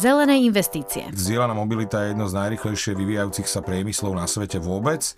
Zelené investície. Zdieľaná mobilita je jedno z najrychlejšie vyvíjajúcich sa priemyslov na svete vôbec.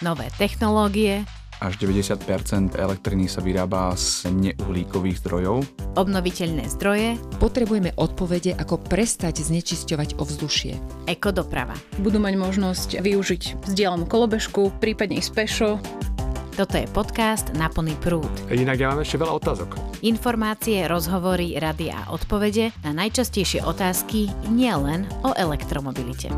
Nové technológie. Až 90% elektriny sa vyrába z neuhlíkových zdrojov. Obnoviteľné zdroje. Potrebujeme odpovede, ako prestať znečisťovať ovzdušie. Ekodoprava. Budú mať možnosť využiť vzdielanú kolobežku, prípadne ísť pešo. Toto je podcast Na plný prúd. Inak ja mám ešte veľa otázok. Informácie, rozhovory, rady a odpovede na najčastejšie otázky nielen o elektromobilite.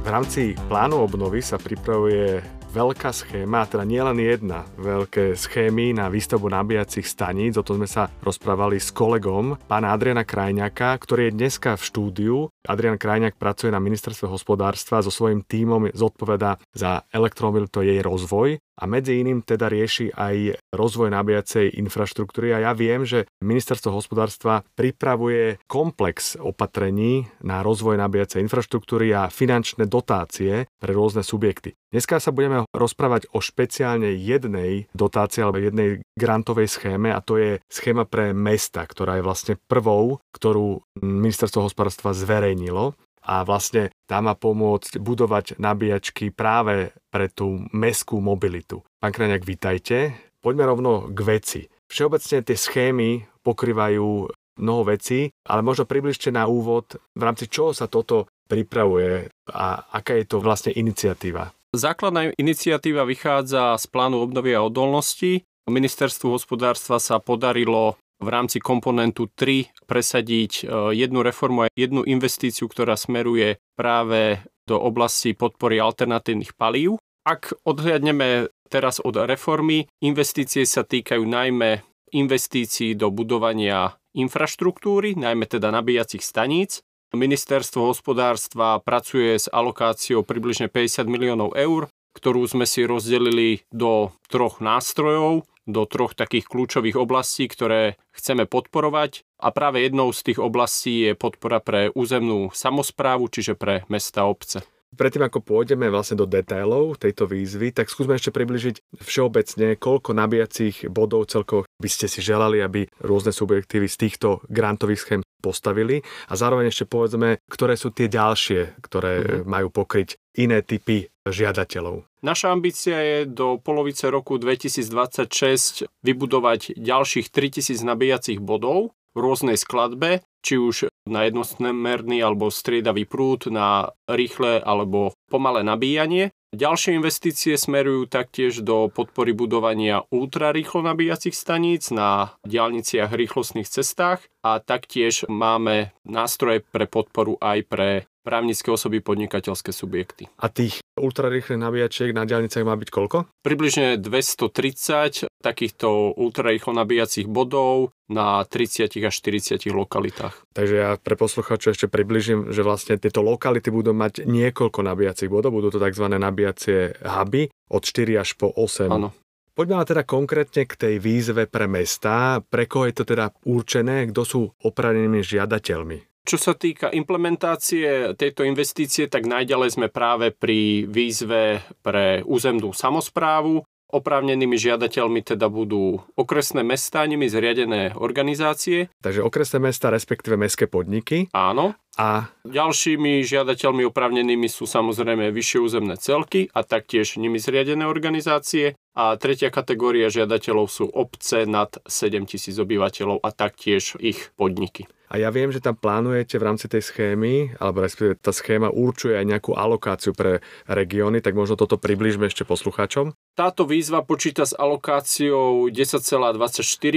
V rámci plánu obnovy sa pripravuje veľká schéma, teda nielen jedna, veľké schémy na výstavbu nabíjacích staníc. O tom sme sa rozprávali s kolegom, pána Adriana Krajňaka, ktorý je dneska v štúdiu Adrian Krajňák pracuje na ministerstve hospodárstva, so svojím tímom zodpoveda za elektromobilitu jej rozvoj a medzi iným teda rieši aj rozvoj nabíjacej infraštruktúry a ja viem, že ministerstvo hospodárstva pripravuje komplex opatrení na rozvoj nabíjacej infraštruktúry a finančné dotácie pre rôzne subjekty. Dneska sa budeme rozprávať o špeciálne jednej dotácii alebo jednej grantovej schéme a to je schéma pre mesta, ktorá je vlastne prvou, ktorú ministerstvo hospodárstva zverejní zmenilo a vlastne tá má pomôcť budovať nabíjačky práve pre tú meskú mobilitu. Pán Kraňák, vítajte. Poďme rovno k veci. Všeobecne tie schémy pokrývajú mnoho vecí, ale možno približte na úvod, v rámci čoho sa toto pripravuje a aká je to vlastne iniciatíva. Základná iniciatíva vychádza z plánu obnovy a odolnosti. Ministerstvu hospodárstva sa podarilo v rámci komponentu 3 presadiť e, jednu reformu a jednu investíciu, ktorá smeruje práve do oblasti podpory alternatívnych palív. Ak odhľadneme teraz od reformy, investície sa týkajú najmä investícií do budovania infraštruktúry, najmä teda nabíjacích staníc. Ministerstvo hospodárstva pracuje s alokáciou približne 50 miliónov eur, ktorú sme si rozdelili do troch nástrojov do troch takých kľúčových oblastí, ktoré chceme podporovať. A práve jednou z tých oblastí je podpora pre územnú samozprávu, čiže pre mesta a obce. Predtým, ako pôjdeme vlastne do detailov tejto výzvy, tak skúsme ešte približiť všeobecne, koľko nabíjacích bodov celkovo by ste si želali, aby rôzne subjektívy z týchto grantových schém postavili a zároveň ešte povedzme, ktoré sú tie ďalšie, ktoré mm-hmm. majú pokryť iné typy žiadateľov. Naša ambícia je do polovice roku 2026 vybudovať ďalších 3000 nabíjacích bodov v rôznej skladbe, či už na jednosmerný alebo striedavý prúd, na rýchle alebo pomalé nabíjanie. Ďalšie investície smerujú taktiež do podpory budovania ultrarýchlo nabíjacích staníc na diálniciach rýchlostných cestách a taktiež máme nástroje pre podporu aj pre právnické osoby, podnikateľské subjekty. A tých ultrarýchlych nabíjačiek na diálnicách má byť koľko? Približne 230 takýchto ultrarýchlo nabíjacích bodov na 30 až 40 lokalitách. Takže ja pre poslucháčov ešte približím, že vlastne tieto lokality budú mať niekoľko nabíjacích bodov, budú to tzv. nabíjacie huby od 4 až po 8. Áno. Poďme ale teda konkrétne k tej výzve pre mesta. Pre koho je to teda určené? Kto sú opravnenými žiadateľmi? Čo sa týka implementácie tejto investície, tak najďalej sme práve pri výzve pre územnú samozprávu. Oprávnenými žiadateľmi teda budú okresné mesta, nimi zriadené organizácie. Takže okresné mesta, respektíve mestské podniky. Áno. A ďalšími žiadateľmi oprávnenými sú samozrejme vyššie územné celky a taktiež nimi zriadené organizácie. A tretia kategória žiadateľov sú obce nad 7000 obyvateľov a taktiež ich podniky. A ja viem, že tam plánujete v rámci tej schémy, alebo respektíve tá schéma určuje aj nejakú alokáciu pre regióny, tak možno toto približme ešte poslucháčom. Táto výzva počíta s alokáciou 10,24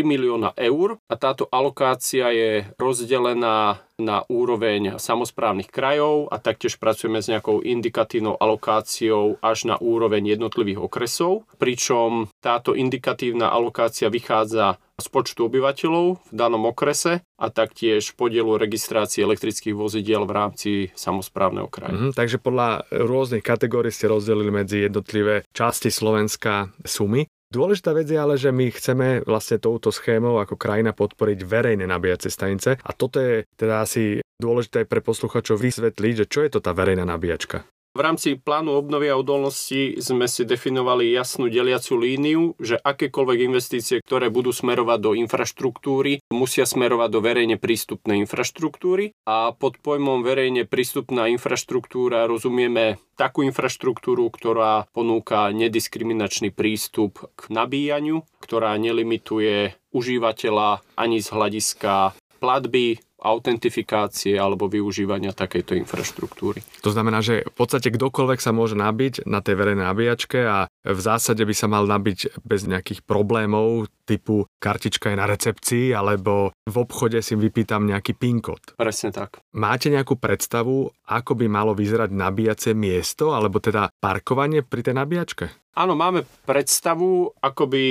milióna eur a táto alokácia je rozdelená na úroveň samozprávnych krajov a taktiež pracujeme s nejakou indikatívnou alokáciou až na úroveň jednotlivých okresov, pričom táto indikatívna alokácia vychádza z počtu obyvateľov v danom okrese a taktiež podielu registrácie elektrických vozidiel v rámci samozprávneho kraja. Mm, takže podľa rôznych kategórií ste rozdelili medzi jednotlivé časti Slovenska sumy. Dôležitá vec je ale, že my chceme vlastne touto schémou ako krajina podporiť verejné nabíjacie stanice a toto je teda asi dôležité pre posluchačov vysvetliť, že čo je to tá verejná nabíjačka. V rámci plánu obnovy a odolnosti sme si definovali jasnú deliacu líniu, že akékoľvek investície, ktoré budú smerovať do infraštruktúry, musia smerovať do verejne prístupnej infraštruktúry. A pod pojmom verejne prístupná infraštruktúra rozumieme takú infraštruktúru, ktorá ponúka nediskriminačný prístup k nabíjaniu, ktorá nelimituje užívateľa ani z hľadiska platby, autentifikácie alebo využívania takejto infraštruktúry. To znamená, že v podstate kdokoľvek sa môže nabiť na tej verejnej nabíjačke a v zásade by sa mal nabiť bez nejakých problémov typu kartička je na recepcii alebo v obchode si vypýtam nejaký PIN kód. Presne tak. Máte nejakú predstavu, ako by malo vyzerať nabíjacie miesto alebo teda parkovanie pri tej nabíjačke? Áno, máme predstavu, ako by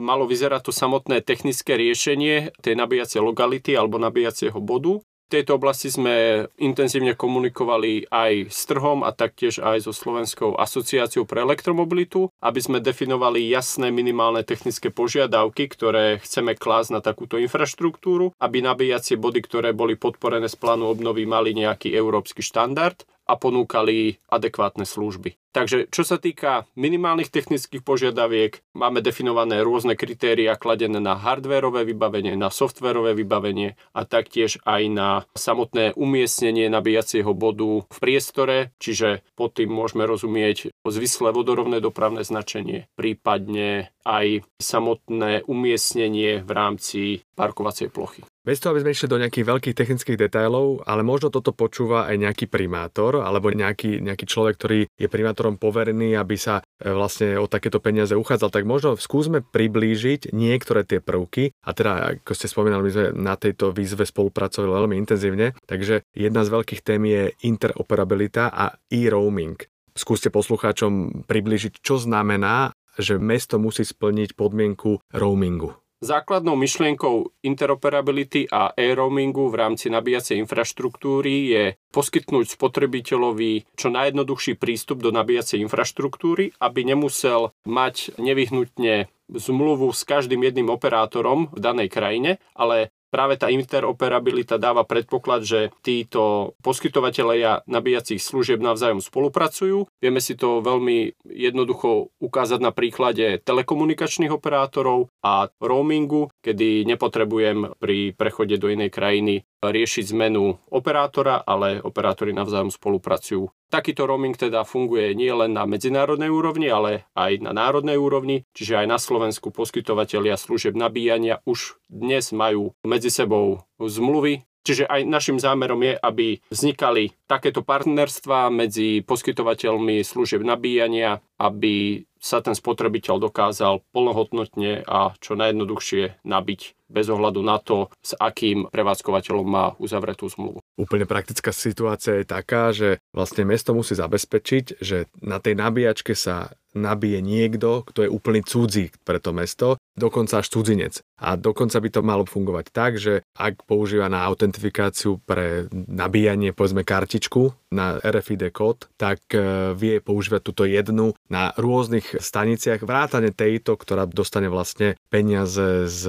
malo vyzerať to samotné technické riešenie tej nabíjacej lokality alebo nabíjacieho bodu. V tejto oblasti sme intenzívne komunikovali aj s trhom a taktiež aj so Slovenskou asociáciou pre elektromobilitu, aby sme definovali jasné minimálne technické požiadavky, ktoré chceme klásť na takúto infraštruktúru, aby nabíjacie body, ktoré boli podporené z plánu obnovy, mali nejaký európsky štandard a ponúkali adekvátne služby. Takže čo sa týka minimálnych technických požiadaviek, máme definované rôzne kritéria kladené na hardwareové vybavenie, na softwareové vybavenie a taktiež aj na samotné umiestnenie nabíjacieho bodu v priestore, čiže pod tým môžeme rozumieť zvislé vodorovné dopravné značenie, prípadne aj samotné umiestnenie v rámci parkovacej plochy. Bez toho, aby sme išli do nejakých veľkých technických detailov, ale možno toto počúva aj nejaký primátor alebo nejaký, nejaký človek, ktorý je primátorom poverený, aby sa e, vlastne o takéto peniaze uchádzal, tak možno skúsme priblížiť niektoré tie prvky. A teda, ako ste spomínali, my sme na tejto výzve spolupracovali veľmi intenzívne, takže jedna z veľkých tém je interoperabilita a e-roaming. Skúste poslucháčom priblížiť, čo znamená, že mesto musí splniť podmienku roamingu. Základnou myšlienkou interoperability a e-roamingu v rámci nabíjacej infraštruktúry je poskytnúť spotrebiteľovi čo najjednoduchší prístup do nabíjacej infraštruktúry, aby nemusel mať nevyhnutne zmluvu s každým jedným operátorom v danej krajine, ale práve tá interoperabilita dáva predpoklad, že títo poskytovateľia nabíjacích služieb navzájom spolupracujú. Vieme si to veľmi jednoducho ukázať na príklade telekomunikačných operátorov a roamingu, kedy nepotrebujem pri prechode do inej krajiny riešiť zmenu operátora, ale operátori navzájom spolupracujú. Takýto roaming teda funguje nie len na medzinárodnej úrovni, ale aj na národnej úrovni, čiže aj na Slovensku poskytovateľia služieb nabíjania už dnes majú medzi sebou zmluvy Čiže aj našim zámerom je, aby vznikali takéto partnerstva medzi poskytovateľmi služieb nabíjania, aby sa ten spotrebiteľ dokázal plnohodnotne a čo najjednoduchšie nabiť bez ohľadu na to, s akým prevádzkovateľom má uzavretú zmluvu. Úplne praktická situácia je taká, že vlastne mesto musí zabezpečiť, že na tej nabíjačke sa nabije niekto, kto je úplný cudzí pre to mesto, dokonca až cudzinec. A dokonca by to malo fungovať tak, že ak používa na autentifikáciu pre nabíjanie povedzme kartičku na RFID kód, tak e, vie používať túto jednu na rôznych staniciach, vrátane tejto, ktorá dostane vlastne peniaze z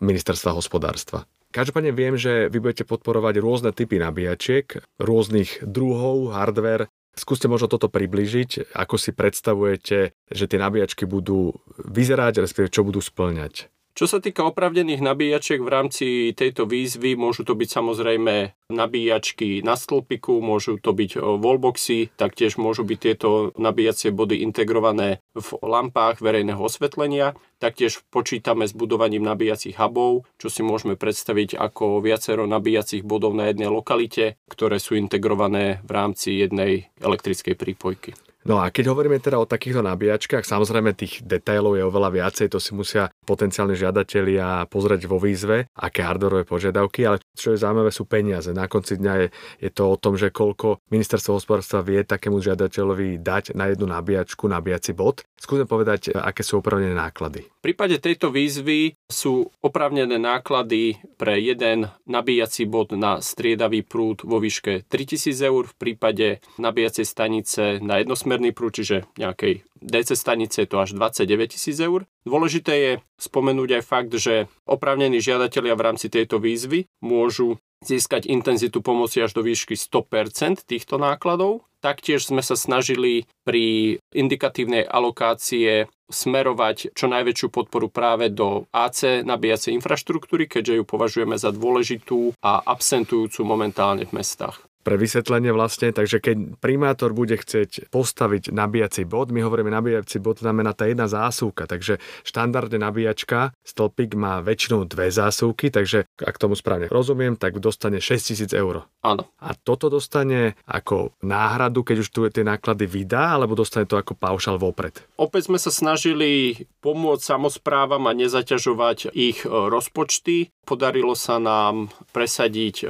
ministerstva hospodárstva. Každopádne viem, že vy budete podporovať rôzne typy nabíjačiek, rôznych druhov, hardware, Skúste možno toto približiť, ako si predstavujete, že tie nabíjačky budú vyzerať, respektíve čo budú splňať. Čo sa týka opravdených nabíjačiek v rámci tejto výzvy, môžu to byť samozrejme nabíjačky na stĺpiku, môžu to byť wallboxy, taktiež môžu byť tieto nabíjacie body integrované v lampách verejného osvetlenia. Taktiež počítame s budovaním nabíjacích hubov, čo si môžeme predstaviť ako viacero nabíjacích bodov na jednej lokalite, ktoré sú integrované v rámci jednej elektrickej prípojky. No a keď hovoríme teda o takýchto nabíjačkách, samozrejme tých detailov je oveľa viacej, to si musia potenciálni žiadatelia pozrieť vo výzve, aké hardwareové požiadavky, ale čo je zaujímavé sú peniaze. Na konci dňa je, je to o tom, že koľko ministerstvo hospodárstva vie takému žiadateľovi dať na jednu nabíjačku, nabíjací bod. Skúsim povedať, aké sú opravnené náklady. V prípade tejto výzvy sú opravnené náklady pre jeden nabíjací bod na striedavý prúd vo výške 3000 eur, v prípade nabíjacej stanice na jednosmer nadmerný prúd, čiže nejakej DC stanice je to až 29 tisíc eur. Dôležité je spomenúť aj fakt, že oprávnení žiadatelia v rámci tejto výzvy môžu získať intenzitu pomoci až do výšky 100% týchto nákladov. Taktiež sme sa snažili pri indikatívnej alokácie smerovať čo najväčšiu podporu práve do AC nabíjacej infraštruktúry, keďže ju považujeme za dôležitú a absentujúcu momentálne v mestách pre vysvetlenie vlastne, takže keď primátor bude chcieť postaviť nabíjací bod, my hovoríme nabíjací bod, znamená tá jedna zásuvka, takže štandardne nabíjačka, stĺpik má väčšinou dve zásuvky, takže ak tomu správne rozumiem, tak dostane 6000 eur. Áno. A toto dostane ako náhradu, keď už tu tie náklady vydá, alebo dostane to ako paušal vopred? Opäť sme sa snažili pomôcť samozprávam a nezaťažovať ich e, rozpočty. Podarilo sa nám presadiť e,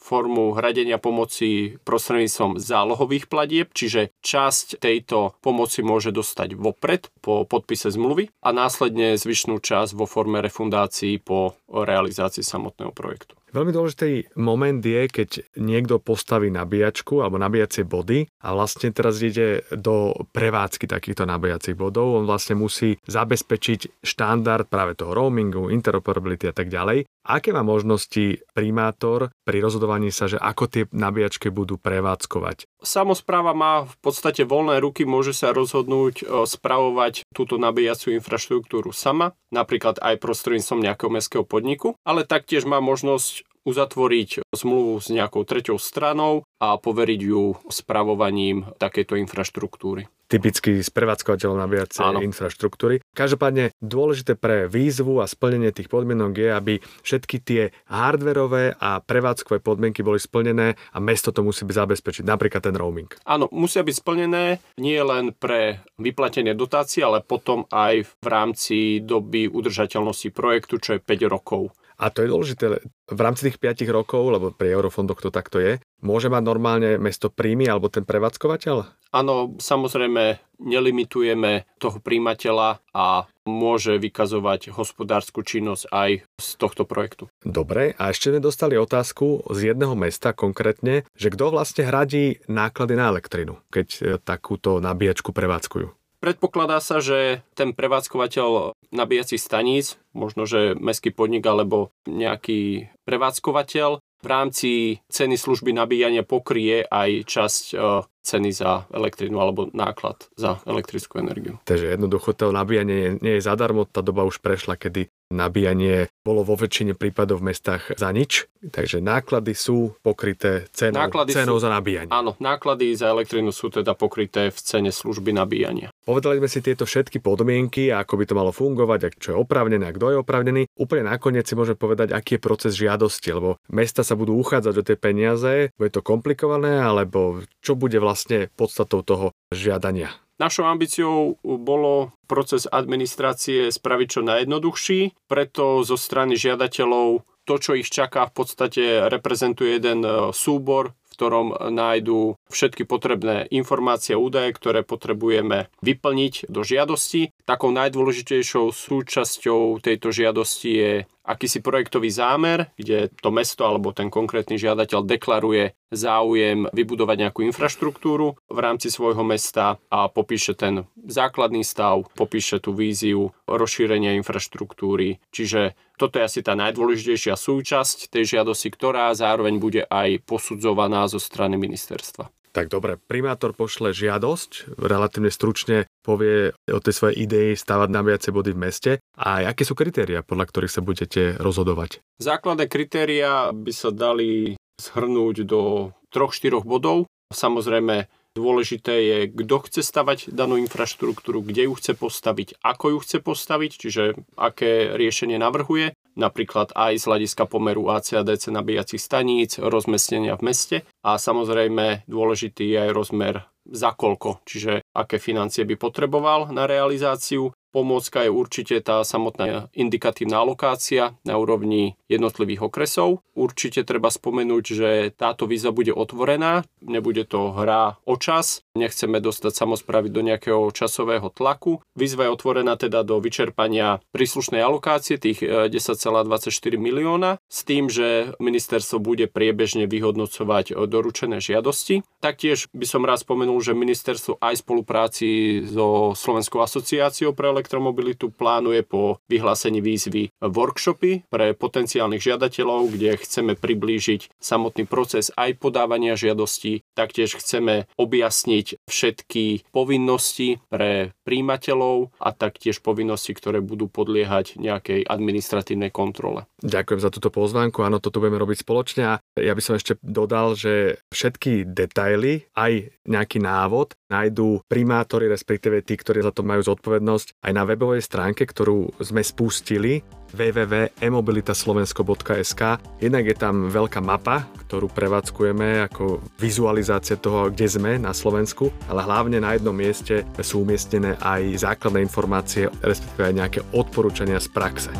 formu hradenia pomoci pomoci prostredníctvom zálohových platieb, čiže časť tejto pomoci môže dostať vopred po podpise zmluvy a následne zvyšnú časť vo forme refundácií po realizácii samotného projektu. Veľmi dôležitý moment je, keď niekto postaví nabíjačku alebo nabíjacie body a vlastne teraz ide do prevádzky takýchto nabíjacích bodov. On vlastne musí zabezpečiť štandard práve toho roamingu, interoperability a tak ďalej. Aké má možnosti primátor pri rozhodovaní sa, že ako tie nabíjačky budú prevádzkovať? Samozpráva má v podstate voľné ruky, môže sa rozhodnúť spravovať túto nabíjaciu infraštruktúru sama, napríklad aj prostredníctvom nejakého mestského podniku, ale taktiež má možnosť uzatvoriť zmluvu s nejakou treťou stranou a poveriť ju spravovaním takejto infraštruktúry typicky s prevádzkovateľom nabíjacej infraštruktúry. Každopádne dôležité pre výzvu a splnenie tých podmienok je, aby všetky tie hardverové a prevádzkové podmienky boli splnené a mesto to musí zabezpečiť, napríklad ten roaming. Áno, musia byť splnené nie len pre vyplatenie dotácií, ale potom aj v rámci doby udržateľnosti projektu, čo je 5 rokov. A to je dôležité v rámci tých 5 rokov, lebo pri eurofondoch to takto je, môže mať normálne mesto príjmy alebo ten prevádzkovateľ? Áno, samozrejme nelimitujeme toho príjimateľa a môže vykazovať hospodárskú činnosť aj z tohto projektu. Dobre, a ešte sme dostali otázku z jedného mesta konkrétne, že kto vlastne hradí náklady na elektrinu, keď e, takúto nabíjačku prevádzkujú. Predpokladá sa, že ten prevádzkovateľ nabíjacích staníc, možno že mestský podnik alebo nejaký prevádzkovateľ v rámci ceny služby nabíjania pokrie aj časť e, ceny za elektrínu alebo náklad za elektrickú energiu. Takže jednoducho to nabíjanie nie je zadarmo, tá doba už prešla, kedy nabíjanie bolo vo väčšine prípadov v mestách za nič, takže náklady sú pokryté cenou, náklady cenou sú, za nabíjanie. Áno, náklady za elektrínu sú teda pokryté v cene služby nabíjania. Povedali sme si tieto všetky podmienky, ako by to malo fungovať, čo je opravnené a kto je opravnený. Úplne nakoniec si môžem povedať, aký je proces žiadosti, lebo mesta sa budú uchádzať o tie peniaze, bude to komplikované, alebo čo bude vlastne podstatou toho žiadania. Našou ambíciou bolo proces administrácie spraviť čo najjednoduchší, preto zo strany žiadateľov to, čo ich čaká, v podstate reprezentuje jeden e, súbor v ktorom nájdú všetky potrebné informácie a údaje, ktoré potrebujeme vyplniť do žiadosti. Takou najdôležitejšou súčasťou tejto žiadosti je akýsi projektový zámer, kde to mesto alebo ten konkrétny žiadateľ deklaruje záujem vybudovať nejakú infraštruktúru v rámci svojho mesta a popíše ten základný stav, popíše tú víziu rozšírenia infraštruktúry. Čiže toto je asi tá najdôležitejšia súčasť tej žiadosti, ktorá zároveň bude aj posudzovaná zo strany ministerstva. Tak dobre, primátor pošle žiadosť, relatívne stručne povie o tej svojej idei stavať nabíjace body v meste a aké sú kritéria, podľa ktorých sa budete rozhodovať? Základné kritéria by sa dali zhrnúť do troch, štyroch bodov. Samozrejme, Dôležité je, kto chce stavať danú infraštruktúru, kde ju chce postaviť, ako ju chce postaviť, čiže aké riešenie navrhuje, napríklad aj z hľadiska pomeru AC a DC nabíjacích staníc, rozmestnenia v meste a samozrejme dôležitý je aj rozmer za koľko, čiže aké financie by potreboval na realizáciu pomôcka je určite tá samotná indikatívna alokácia na úrovni jednotlivých okresov. Určite treba spomenúť, že táto výzva bude otvorená, nebude to hra o čas, nechceme dostať samozprávy do nejakého časového tlaku. Výzva je otvorená teda do vyčerpania príslušnej alokácie tých 10,24 e, milióna s tým, že ministerstvo bude priebežne vyhodnocovať doručené žiadosti. Taktiež by som raz spomenul, že ministerstvo aj spolupráci so Slovenskou asociáciou pre elektromobilitu plánuje po vyhlásení výzvy workshopy pre potenciálnych žiadateľov, kde chceme priblížiť samotný proces aj podávania žiadostí. Taktiež chceme objasniť všetky povinnosti pre príjimateľov a taktiež povinnosti, ktoré budú podliehať nejakej administratívnej kontrole. Ďakujem za túto pozvánku. Áno, toto budeme robiť spoločne. Ja by som ešte dodal, že všetky detaily, aj nejaký návod nájdú primátori, respektíve tí, ktorí za to majú zodpovednosť, aj na webovej stránke, ktorú sme spustili www.emobilitaslovensko.sk. Jednak je tam veľká mapa, ktorú prevádzkujeme ako vizualizácia toho, kde sme na Slovensku, ale hlavne na jednom mieste sú umiestnené aj základné informácie, respektíve aj nejaké odporúčania z praxe.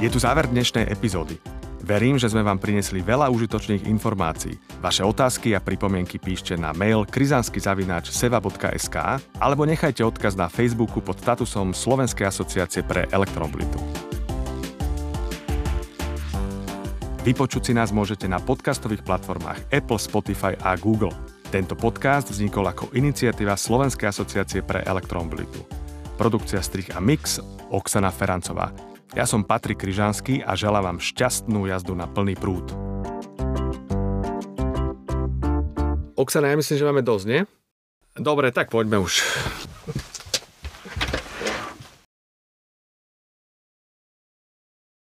Je tu záver dnešnej epizódy. Verím, že sme vám prinesli veľa užitočných informácií. Vaše otázky a pripomienky píšte na mail krizanskyzavináč.seva.sk alebo nechajte odkaz na Facebooku pod statusom Slovenskej asociácie pre elektromobilitu. Vypočuť si nás môžete na podcastových platformách Apple, Spotify a Google. Tento podcast vznikol ako iniciatíva Slovenskej asociácie pre elektromobilitu. Produkcia strich a mix Oksana Ferancová. Ja som Patrik Kryžanský a želám vám šťastnú jazdu na plný prúd. Oksana, ja myslím, že máme dosť, nie? Dobre, tak poďme už.